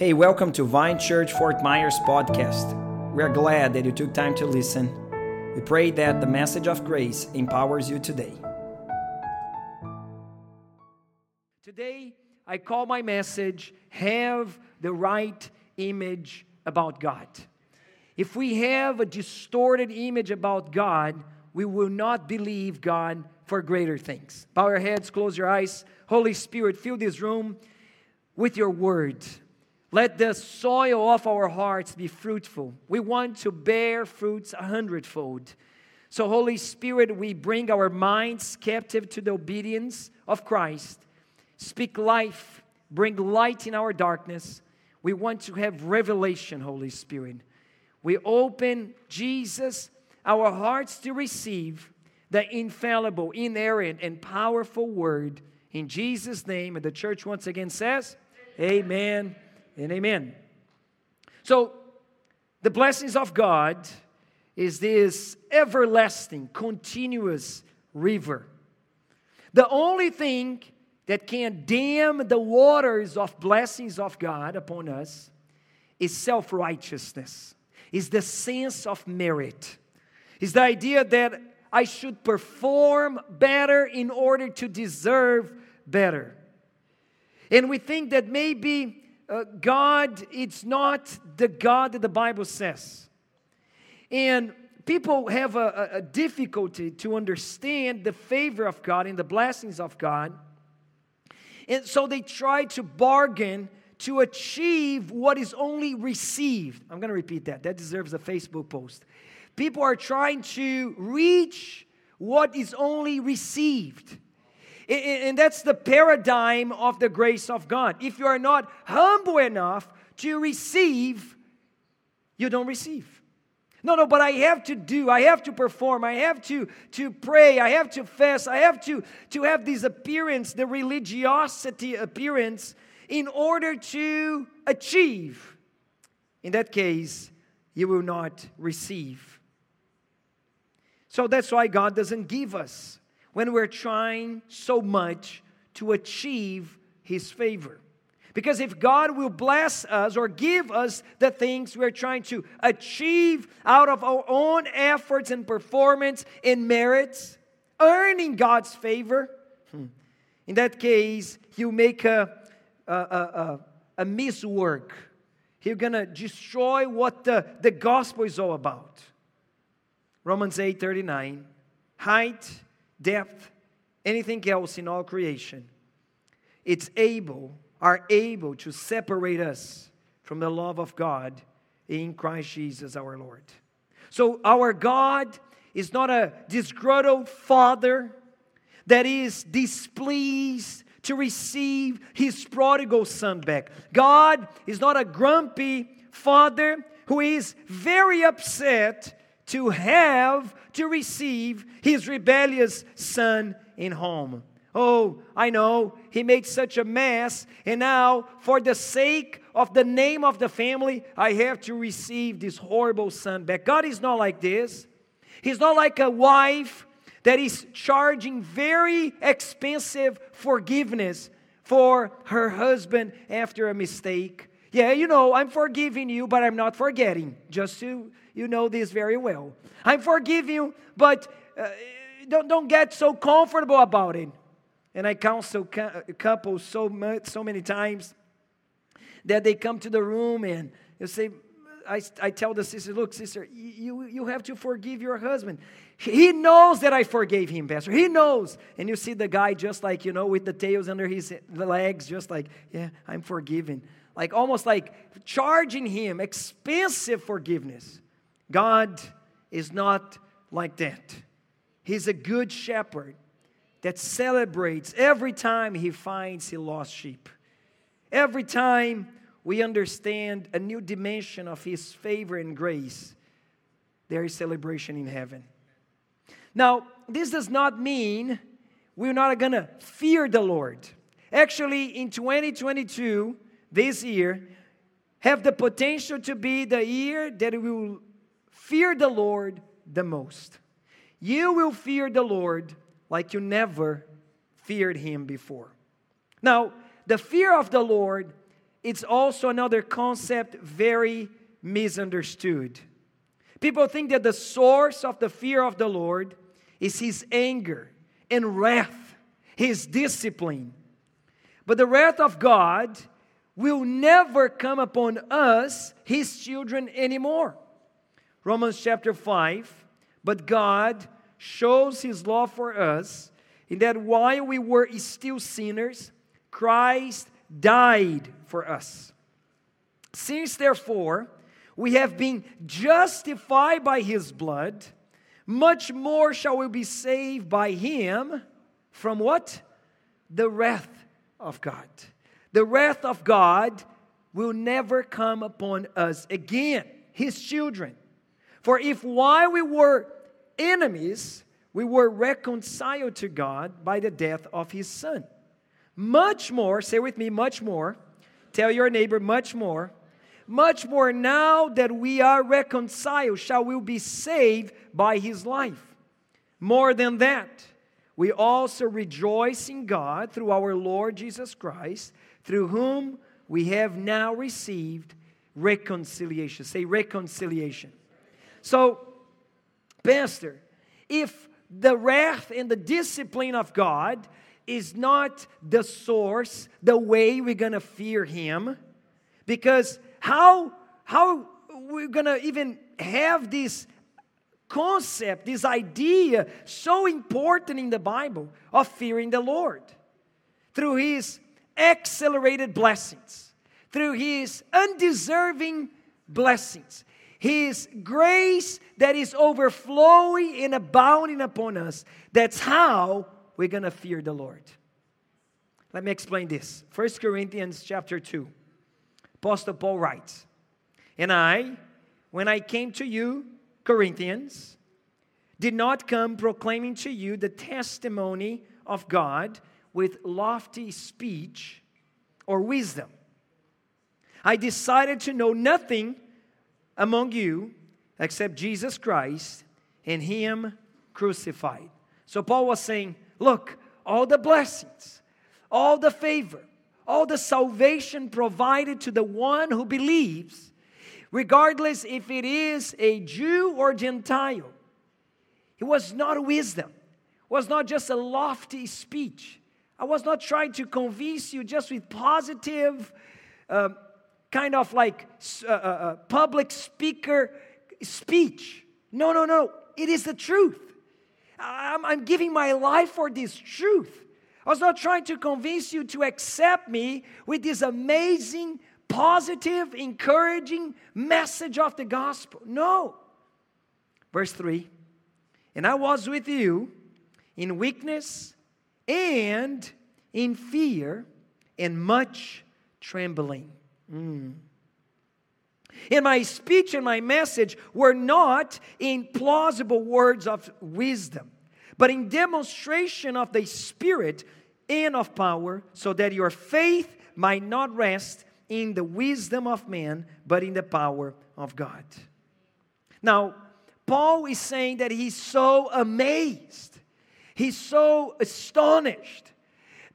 Hey, welcome to Vine Church Fort Myers podcast. We are glad that you took time to listen. We pray that the message of grace empowers you today. Today, I call my message Have the Right Image About God. If we have a distorted image about God, we will not believe God for greater things. Bow your heads, close your eyes. Holy Spirit, fill this room with your word. Let the soil of our hearts be fruitful. We want to bear fruits a hundredfold. So, Holy Spirit, we bring our minds captive to the obedience of Christ. Speak life, bring light in our darkness. We want to have revelation, Holy Spirit. We open Jesus, our hearts to receive the infallible, inerrant, and powerful word. In Jesus' name, and the church once again says, Amen and amen. So, the blessings of God is this everlasting, continuous river. The only thing that can dam the waters of blessings of God upon us is self righteousness, is the sense of merit, is the idea that I should perform better in order to deserve better. And we think that maybe uh, God, it's not the God that the Bible says. And people have a, a, difficulty to understand the favor of God and the blessings of God. And so they try to bargain to achieve what is only received. I'm going to repeat that. That deserves a Facebook post. People are trying to reach what is only received. And that's the paradigm of the grace of God. If you are not humble enough to receive, you don't receive. No, no, but I have to do, I have to perform, I have to, to pray, I have to fast, I have to, to have this appearance, the religiosity appearance, in order to achieve. In that case, you will not receive. So that's why God doesn't give us when we're trying so much to achieve His favor. Because if God will bless us or give us the things we're trying to achieve out of our own efforts and performance and merits, earning God's favor, hmm, in that case, He'll make a, a, a, a miswork. He's going to destroy what the, the gospel is all about. Romans 8 39. Height depth, anything else in all creation, it's able, are able to separate us from the love of God in Christ Jesus our Lord. So our God is not a disgruntled father that is displeased to receive his prodigal son back. God is not a grumpy father who is very upset to have to receive his rebellious son in home. Oh, I know he made such a mess, and now, for the sake of the name of the family, I have to receive this horrible son back. God is not like this. He's not like a wife that is charging very expensive forgiveness for her husband after a mistake. Yeah, you know, I'm forgiving you, but I'm not forgetting. Just to you know this very well. I forgive you, but uh, don't, don't get so comfortable about it. And I counsel couples so much, so many times that they come to the room and you say, I, I tell the sister, look, sister, you, you have to forgive your husband. He knows that I forgave him, Pastor. He knows. And you see the guy just like, you know, with the tails under his legs, just like, yeah, I'm forgiven. Like almost like charging him expensive forgiveness. God is not like that. He's a good shepherd that celebrates every time he finds a lost sheep. Every time we understand a new dimension of his favor and grace, there is celebration in heaven. Now, this does not mean we're not going to fear the Lord. Actually, in 2022, this year, have the potential to be the year that we will fear the Lord the most. You will fear the Lord like you never feared him before. Now, the fear of the Lord it's also another concept very misunderstood. People think that the source of the fear of the Lord is his anger and wrath, his discipline. But the wrath of God will never come upon us, his children, anymore. Romans chapter 5. But God shows his love for us in that while we were still sinners, Christ died for us. Since therefore we have been justified by his blood, much more shall we be saved by him from what? The wrath of God. The wrath of God will never come upon us again, his children. For if while we were enemies, we were reconciled to God by the death of his son. Much more, say with me, much more. Tell your neighbor, much more. Much more now that we are reconciled, shall we be saved by his life. More than that, we also rejoice in God through our Lord Jesus Christ, through whom we have now received reconciliation. Say reconciliation. So, Pastor, if the wrath and the discipline of God is not the source, the way we're to fear Him, because how, how we're to even have this concept, this idea so important in the Bible of fearing the Lord through His accelerated blessings, through His undeserving blessings. His grace that is overflowing and abounding upon us. That's how we're going to fear the Lord. Let me explain this. 1 Corinthians chapter 2. Apostle Paul writes, And I, when I came to you, Corinthians, did not come proclaiming to you the testimony of God with lofty speech or wisdom. I decided to know nothing among you except Jesus Christ and Him crucified. So Paul was saying, Look, all the blessings, all the favor, all the salvation provided to the one who believes, regardless if it is a Jew or Gentile, it was not wisdom, it was not just a lofty speech. I was not trying to convince you just with positive. Uh, kind of like uh, uh, uh, public speaker speech. No, no, no. It is the truth. I'm, I'm giving my life for this truth. I was not trying to convince you to accept me with this amazing, positive, encouraging message of the gospel. No. Verse 3 And I was with you in weakness and in fear and much trembling. Mm. My speech and my message were not in plausible words of wisdom, but in demonstration of the Spirit and of power, so that your faith might not rest in the wisdom of man, but in the power of God. Now, Paul is saying that he's so amazed, he's so astonished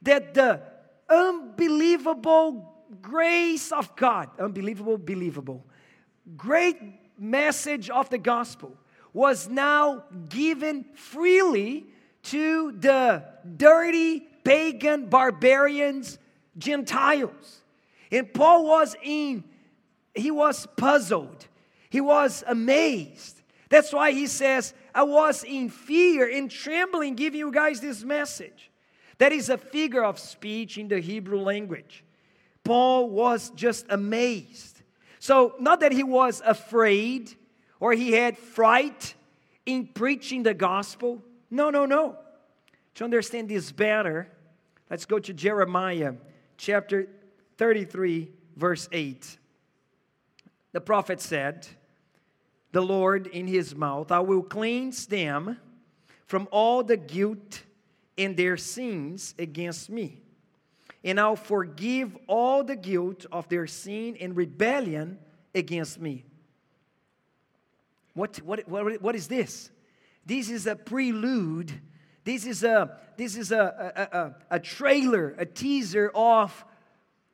that the unbelievable grace of God, unbelievable, believable, great message of the gospel was now given freely to the dirty pagan barbarians, Gentiles. And Paul was in, he was puzzled, he was amazed. That's why he says, I was in fear and trembling giving you guys this message. That is a figure of speech in the Hebrew language. Paul was just amazed. So, not that he was afraid or he had fright in preaching the gospel. No, no, no. To understand this better, let's go to Jeremiah chapter 33, verse 8. The prophet said, The Lord in his mouth, I will cleanse them from all the guilt and their sins against me and I'll forgive all the guilt of their sin and rebellion against me. What, what, what, what is this? This is a prelude. This is a, this is a, a, a, a trailer, a teaser of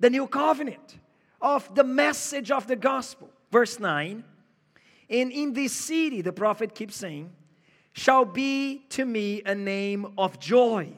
the new covenant, of the message of the gospel. Verse 9, and in this city, the prophet keeps saying, shall be to me a name of joy,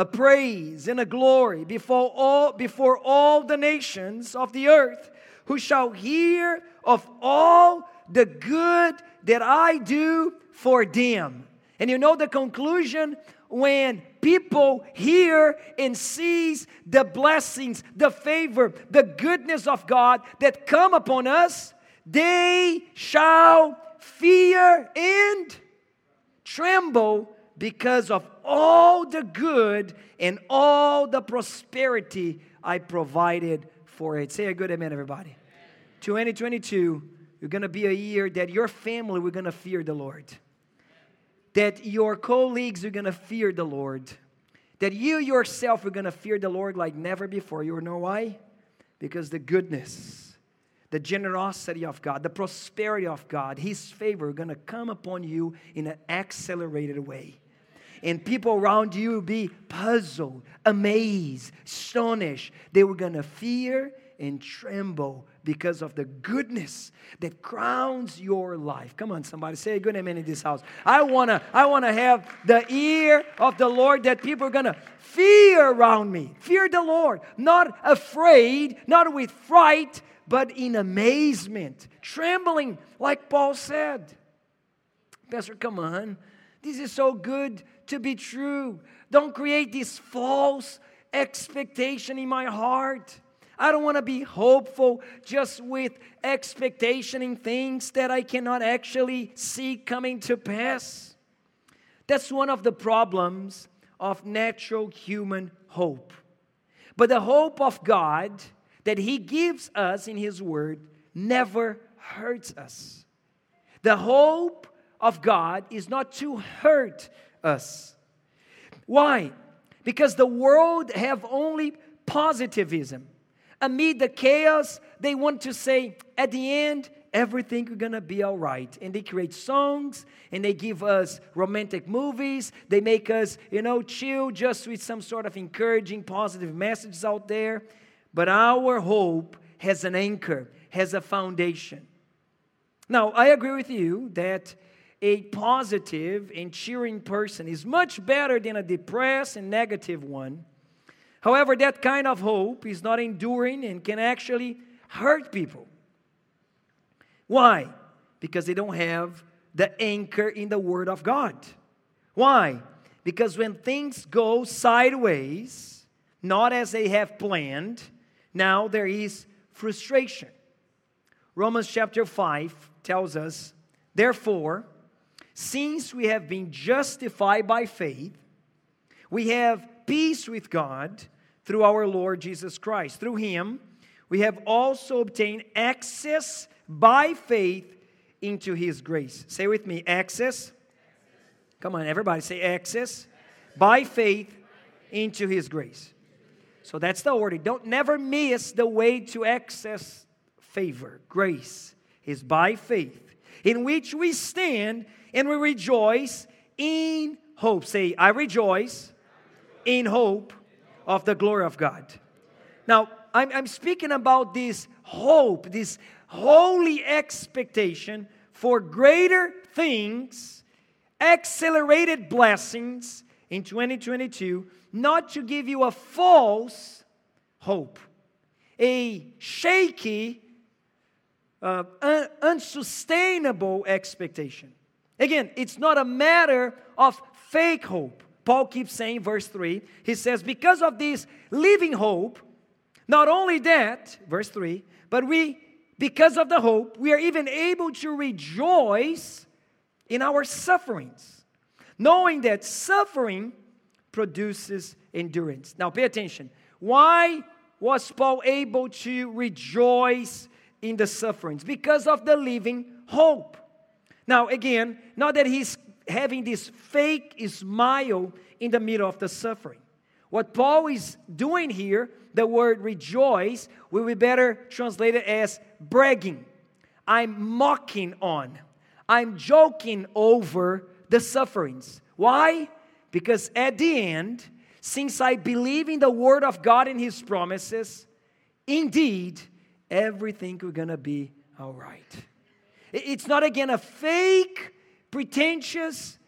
a praise and a glory before all, before all the nations of the earth, who shall hear of all the good that I do for them. And you know the conclusion when people hear and sees the blessings, the favor, the goodness of God that come upon us, they shall fear and tremble because of all the good and all the prosperity I provided for it. Say a good amen, everybody. 2022, you're going to be a year that your family, we're going to fear the Lord. That your colleagues are going to fear the Lord. That you yourself are going to fear the Lord like never before. You know why? Because the goodness, the generosity of God, the prosperity of God, His favor are going to come upon you in an accelerated way. And people around you will be puzzled, amazed, astonished. They were going to fear and tremble because of the goodness that crowns your life. Come on, somebody, say a good amen in this house. I wanna, I wanna have the ear of the Lord that people are gonna fear around me. Fear the Lord, not afraid, not with fright, but in amazement, trembling, like Paul said. Pastor, come on. This is so good to be true. Don't create this false expectation in my heart. I don't want to be hopeful just with expectation in things that I cannot actually see coming to pass. That's one of the problems of natural human hope. But the hope of God that He gives us in His Word never hurts us. The hope of God is not to hurt us. Why? Because the world have only positivism amid the chaos, they want to say, at the end, everything is gonna be all right. And they create songs and they give us romantic movies. They make us, you know, chill just with some sort of encouraging, positive messages out there. But our hope has an anchor, has a foundation. Now, I agree with you that a positive and cheering person is much better than a depressed and negative one. However, that kind of hope is not enduring and can actually hurt people. Why? Because they don't have the anchor in the Word of God. Why? Because when things go sideways, not as they have planned, now there is frustration. Romans chapter 5 tells us, therefore, since we have been justified by faith, we have peace with God through our Lord Jesus Christ. Through him, we have also obtained access by faith into his grace. Say with me, access. Come on, everybody say access by faith into his grace. So that's the order. Don't never miss the way to access favor, grace is by faith, in which we stand and we rejoice in hope. Say, I rejoice in hope of the glory of God. Now, I'm, I'm speaking about this hope, this holy expectation for greater things, accelerated blessings in 2022, not to give you a false hope, a shaky, uh, un- unsustainable expectation. Again, it's not a matter of fake hope. Paul keeps saying, verse 3, he says, Because of this living hope, not only that, verse 3, but we, because of the hope, we are even able to rejoice in our sufferings, knowing that suffering produces endurance. Now, pay attention. Why was Paul able to rejoice in the sufferings? Because of the living hope. Now, again, not that he's having this fake smile in the middle of the suffering. What Paul is doing here, the word rejoice, will be better translated as bragging. I'm mocking on, I'm joking over the sufferings. Why? Because at the end, since I believe in the word of God and his promises, indeed, everything is going to be all right. It's not again a fake, pretentious,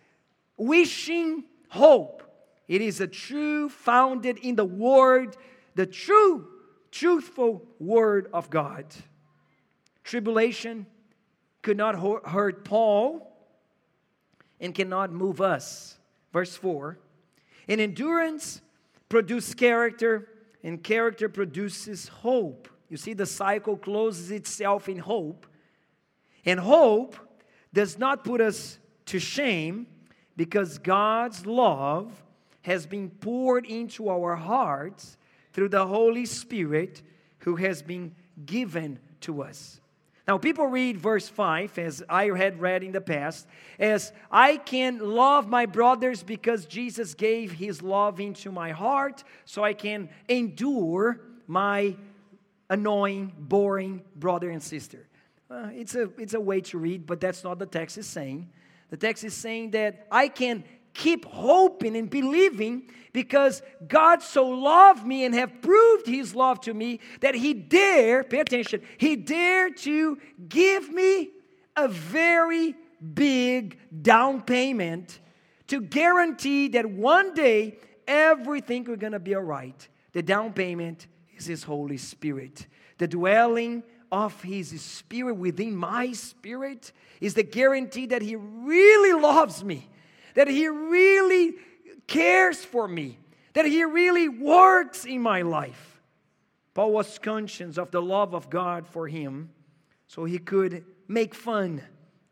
wishing hope. It is a true, founded in the Word, the true, truthful Word of God. Tribulation could not hurt Paul and cannot move us. Verse 4 And endurance produces character, and character produces hope. You see, the cycle closes itself in hope. And hope does not put us to shame because God's love has been poured into our hearts through the Holy Spirit who has been given to us. Now, people read verse 5, as I had read in the past, as I can love my brothers because Jesus gave his love into my heart, so I can endure my annoying, boring brother and sister. Uh, it's, a, it's a way to read, but that's not the text is saying. The text is saying that I can keep hoping and believing because God so loved me and have proved his love to me that he dare, pay attention, he dare to give me a very big down payment to guarantee that one day everything is going to be all right. The down payment is his Holy Spirit. The dwelling of his spirit within my spirit is the guarantee that he really loves me that He really cares for me, that He really works in my life. Paul was conscious of the love of God for him, so he could make fun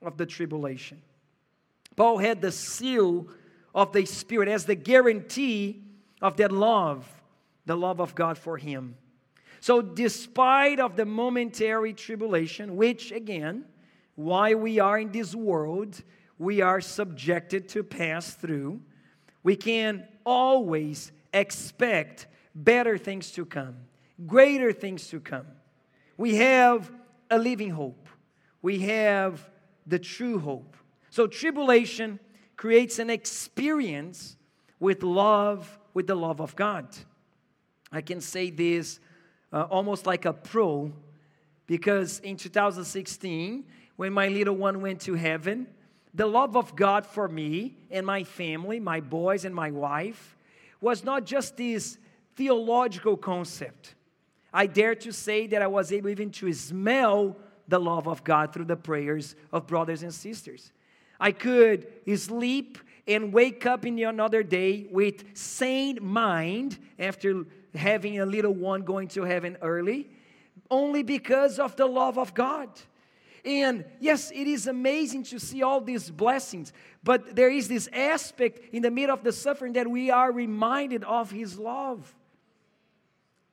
of the tribulation. Paul had the seal of the Spirit as the guarantee of that love, the love of God for him. So, despite of the momentary tribulation, which again, why we are in this world, we are subjected to pass through, we can always expect better things to come, greater things to come. We have a living hope, we have the true hope. So, tribulation creates an experience with love, with the love of God. I can say this uh, almost like a pro because in 2016, when my little one went to heaven, the love of God for me and my family, my boys and my wife, was not just this theological concept. I dare to say that I was able even to smell the love of God through the prayers of brothers and sisters. I could sleep and wake up in another day with sane mind after having a little one going to heaven early, only because of the love of God. And yes, it is amazing to see all these blessings, but there is this aspect in the middle of the suffering that we are reminded of His love.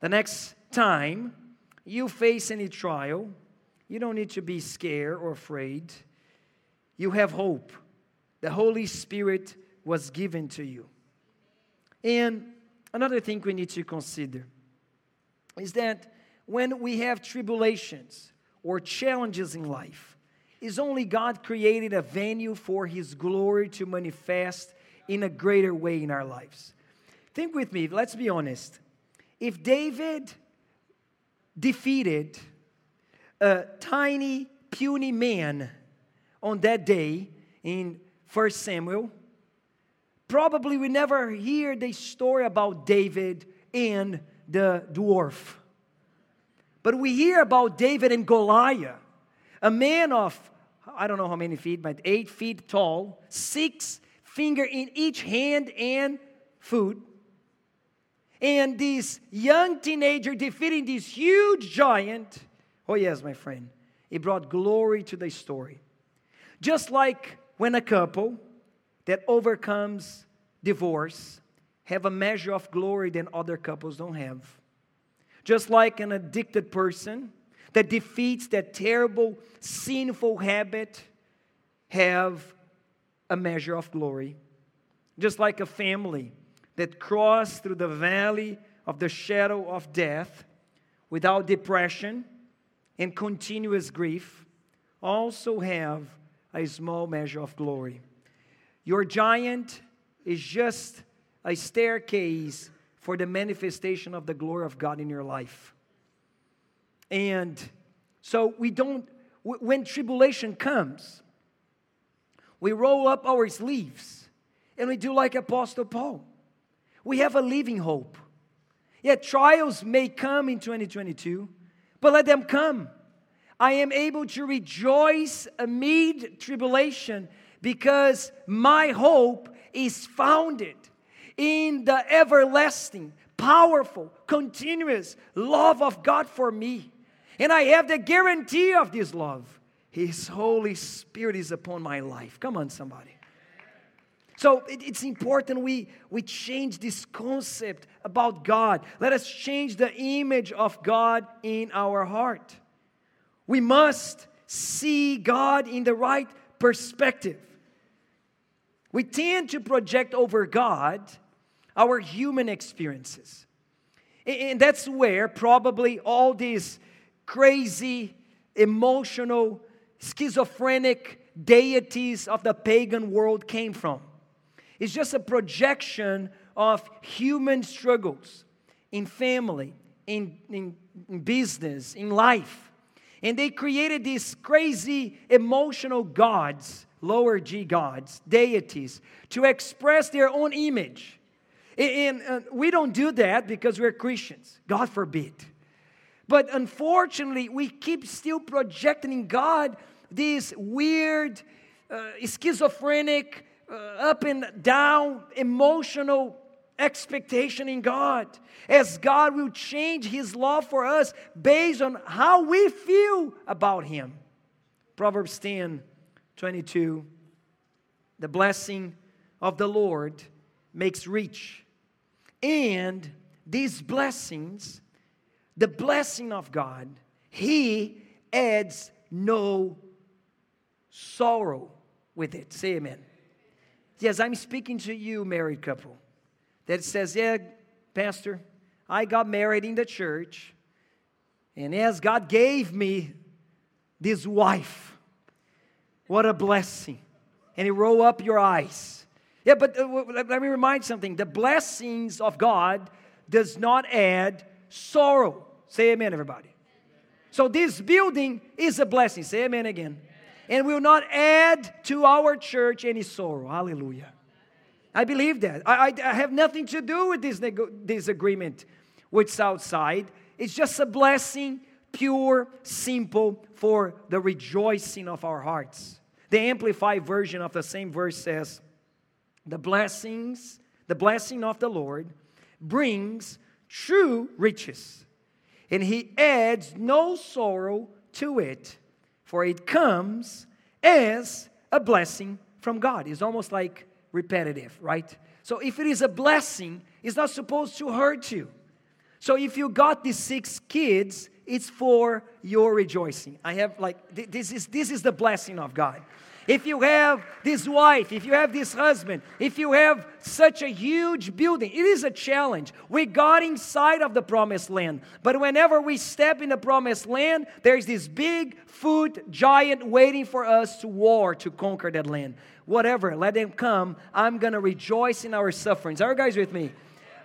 The next time you face any trial, you don't need to be scared or afraid. You have hope. The Holy Spirit was given to you. And another thing we need to consider is that when we have tribulations, or challenges in life is only God created a venue for His glory to manifest in a greater way in our lives. Think with me, let's be honest. If David defeated a tiny, puny man on that day in 1 Samuel, probably we never hear the story about David and the dwarf. But we hear about David and Goliath, a man of, I don't know how many feet, but eight feet tall, six finger in each hand and foot. And this young teenager defeating this huge giant. Oh, yes, my friend. It brought glory to the story. Just like when a couple that overcomes divorce have a measure of glory than other couples don't have. Just like an addicted person that defeats that terrible, sinful habit, have a measure of glory. Just like a family that cross through the valley of the shadow of death without depression and continuous grief also have a small measure of glory. Your giant is just a staircase for the manifestation of the glory of God in your life. And so we don't, when tribulation comes, we roll up our sleeves and we do like Apostle Paul. We have a living hope. Yet trials may come in 2022, but let them come. I am able to rejoice amid tribulation because my hope is founded in the everlasting, powerful, continuous love of God for me. And I have the guarantee of this love. His Holy Spirit is upon my life. Come on, somebody. So it, it's important we, we change this concept about God. Let us change the image of God in our heart. We must see God in the right perspective. We tend to project over God our human experiences. And that's where probably all these crazy, emotional, schizophrenic deities of the pagan world came from. It's just a projection of human struggles in family, in, in, in business, in life. And they created these crazy emotional gods, lower G gods, deities, to express their own image. And, we don't do that because we're Christians. God forbid. But unfortunately, we keep still projecting in God this weird, uh, schizophrenic, uh, up and down emotional expectation in God. As God will change His love for us based on how we feel about Him. Proverbs 10 22. The blessing of the Lord makes rich, and these blessings the blessing of God, He adds no sorrow with it. Say amen. Yes, I'm speaking to you, married couple, that says, Yeah, Pastor, I got married in the church, and as God gave me this wife, what a blessing. And He roll up your eyes. Yeah, but uh, let me remind something the blessings of God does not add sorrow. Say amen, everybody. So this building is a blessing. Say amen again. And will not add to our church any sorrow. Hallelujah. I believe that. I, I, I have nothing to do with this, this agreement with Southside. It's just a blessing, pure, simple, for the rejoicing of our hearts. The Amplified version of the same verse says, The blessings, the blessing of the Lord brings true riches and he adds no sorrow to it, for it comes as a blessing from God. It's almost like repetitive, right? So if it is a blessing, it's not supposed to hurt you. So if you got these six kids, it's for your rejoicing. I have like this is this is the blessing of God if you have this wife, if you have this husband, if you have such a huge building, it is a challenge. We got inside of the promised land, but whenever we step in the promised land, there's this big food giant waiting for us to war to conquer that land. Whatever, let them come. I'm gonna rejoice in our sufferings. Are you guys with me?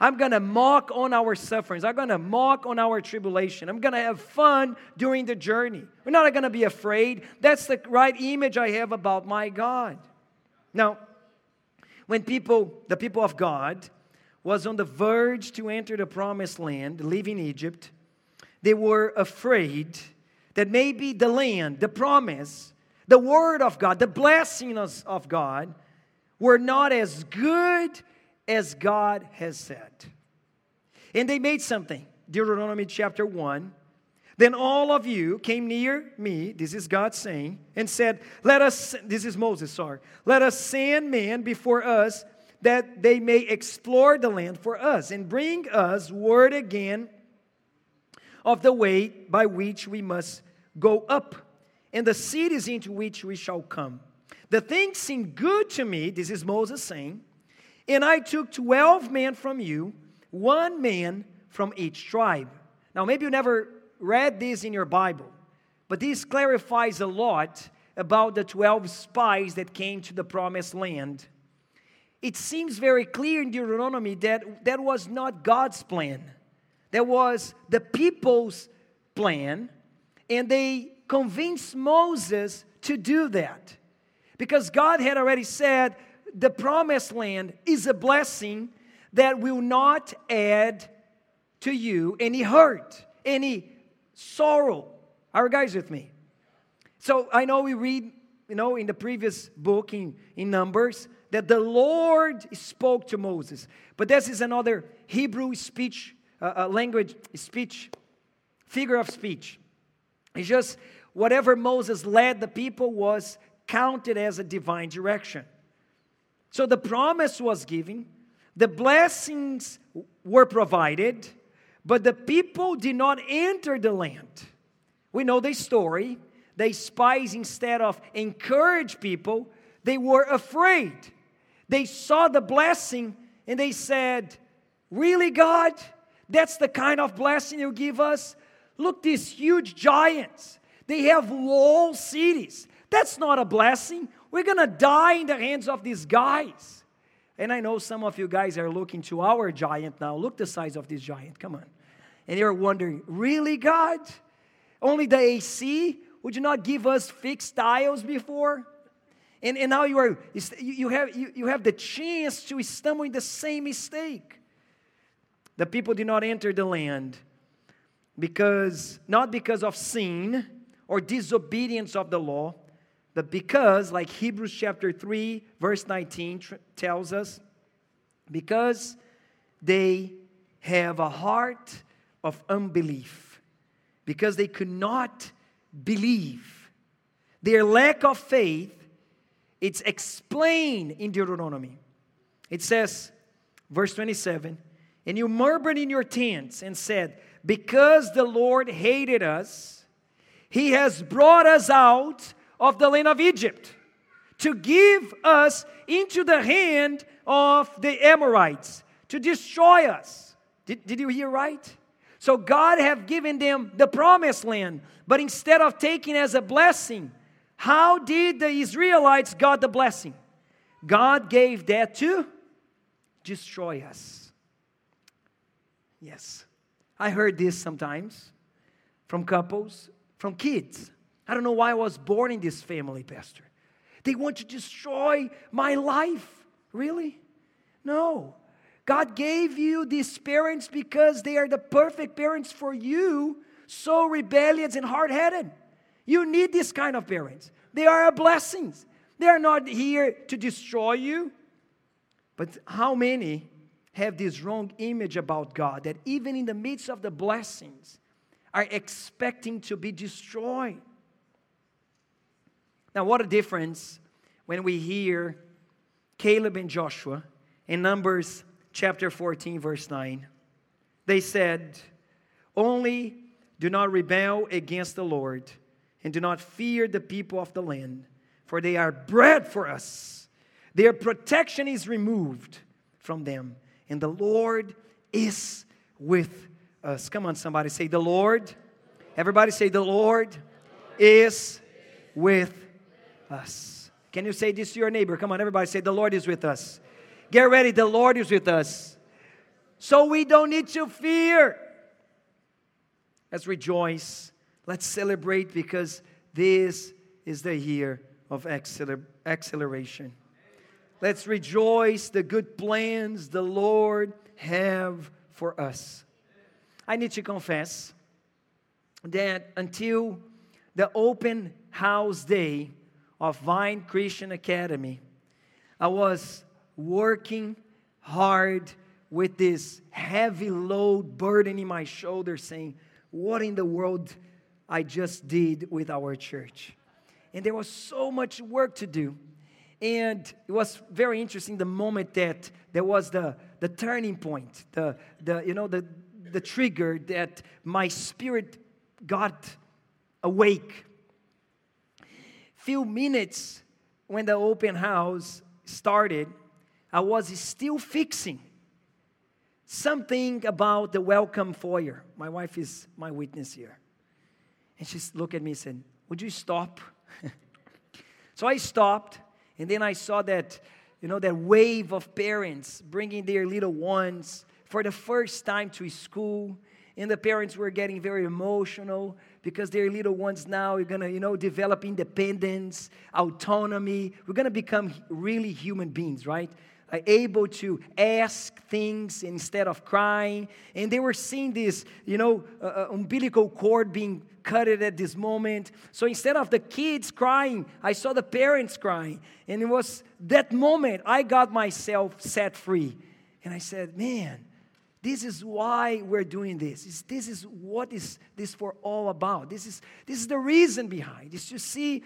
I'm going to mock on our sufferings. I'm going to mock on our tribulation. I'm going to have fun during the journey. We're not going to be afraid. That's the right image I have about my God. Now, when people, the people of God, was on the verge to enter the promised land, leaving Egypt, they were afraid that maybe the land, the promise, the word of God, the blessings of God were not as good as God has said. And they made something. Deuteronomy chapter 1. Then all of you came near me, this is God saying, and said, Let us, this is Moses, sorry, let us send men before us that they may explore the land for us and bring us word again of the way by which we must go up and the cities into which we shall come. The thing seemed good to me, this is Moses saying, and I took 12 men from you, one man from each tribe. Now, maybe you never read this in your Bible, but this clarifies a lot about the 12 spies that came to the promised land. It seems very clear in Deuteronomy that that was not God's plan. That was the people's plan, and they convinced Moses to do that. Because God had already said the promised land is a blessing that will not add to you any hurt, any sorrow. Are you guys with me? So I know we read, you know, in the previous book in, in Numbers that the Lord spoke to Moses. But this is another Hebrew speech, uh, uh, language, speech, figure of speech. It's just whatever Moses led the people was counted as a divine direction. So the promise was given, the blessings were provided, but the people did not enter the land. We know the story. They spies instead of encourage people, they were afraid. They saw the blessing and they said, Really, God? That's the kind of blessing you give us? Look, these huge giants. They have wall cities. That's not a blessing. We're going to die in the hands of these guys. And I know some of you guys are looking to our giant now. Look the size of this giant. Come on. And you're wondering, really, God? Only the AC? Would you not give us fixed tiles before? And, and now you, are, you, have, you, you have the chance to stumble in the same mistake. The people did not enter the land because, not because of sin or disobedience of the law, but because, like Hebrews chapter 3, verse 19 tr- tells us, because they have a heart of unbelief, because they could not believe. Their lack of faith, it's explained in Deuteronomy. It says, verse 27, and you murmured in your tents and said, Because the Lord hated us, he has brought us out of the land of Egypt to give us into the hand of the Amorites to destroy us. Did, did you hear right? So God have given them the promised land, but instead of taking as a blessing, how did the Israelites got the blessing? God gave that to destroy us. Yes. I heard this sometimes from couples, from kids. I don't know why I was born in this family, Pastor. They want to destroy my life. Really? No. God gave you these parents because they are the perfect parents for you, so rebellious and hard headed. You need this kind of parents. They are a blessing. They are not here to destroy you. But how many have this wrong image about God that even in the midst of the blessings are expecting to be destroyed? Now, what a difference when we hear Caleb and Joshua in Numbers chapter 14, verse 9. They said, Only do not rebel against the Lord, and do not fear the people of the land, for they are bread for us. Their protection is removed from them, and the Lord is with us. Come on, somebody say, The Lord. Everybody say, The Lord is with us. Can you say this to your neighbor? Come on, everybody say, The Lord is with us. Get ready, the Lord is with us. So we don't need to fear. Let's rejoice. Let's celebrate because this is the year of acceleration. Let's rejoice the good plans the Lord have for us. I need to confess that until the open house day of Vine Christian Academy, I was working hard with this heavy load burden in my shoulder, saying, What in the world I just did with our church? And there was so much work to do. And it was very interesting the moment that there was the, the turning point, the, the, you know, the, the trigger that my spirit got awake. Few minutes when the open house started, I was still fixing something about the welcome foyer. My wife is my witness here. And she looked at me and said, Would you stop? so I stopped, and then I saw that, you know, that wave of parents bringing their little ones for the first time to school. and the parents were getting very emotional because they're little ones now We're gonna, you know, develop independence, autonomy. We're gonna become really human beings, right? Uh, able to ask things instead of crying. And they were seeing this, you know, uh, uh umbilical cord being cut at this moment. So instead of the kids crying, I saw the parents crying. And it was that moment I got myself set free. And I said, man, this is why we're doing this. This is what is this for all about. This is, this is the reason behind. Is to see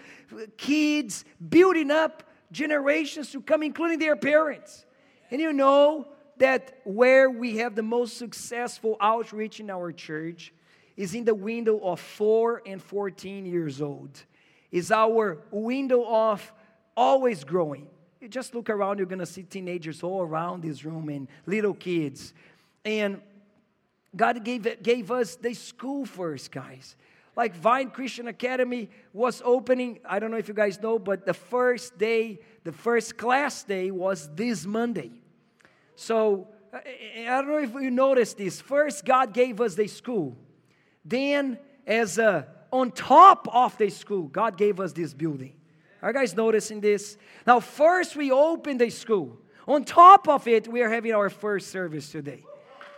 kids building up generations to come, including their parents. And you know that where we have the most successful outreach in our church is in the window of 4 and 14 years old. Is our window of always growing. You just look around, you're going to see teenagers all around this room and little kids and God gave, gave us the school first, guys. Like Vine Christian Academy was opening, I don't know if you guys know, but the first day, the first class day was this Monday. So I don't know if you noticed this. First, God gave us the school. Then, as a, on top of the school, God gave us this building. Are you guys noticing this? Now, first we opened the school. On top of it, we are having our first service today.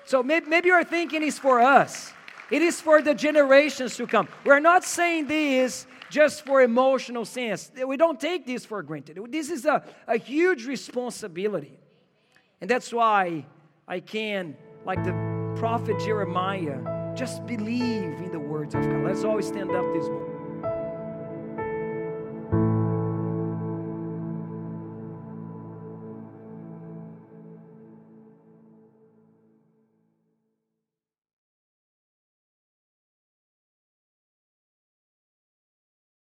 So maybe, maybe you're thinking it's for us. It is for the generations to come. We're not saying this just for emotional sense. We don't take this for granted. This is a, a huge responsibility. And that's why I can, like the prophet Jeremiah, just believe in the words of God. Let's always stand up this morning.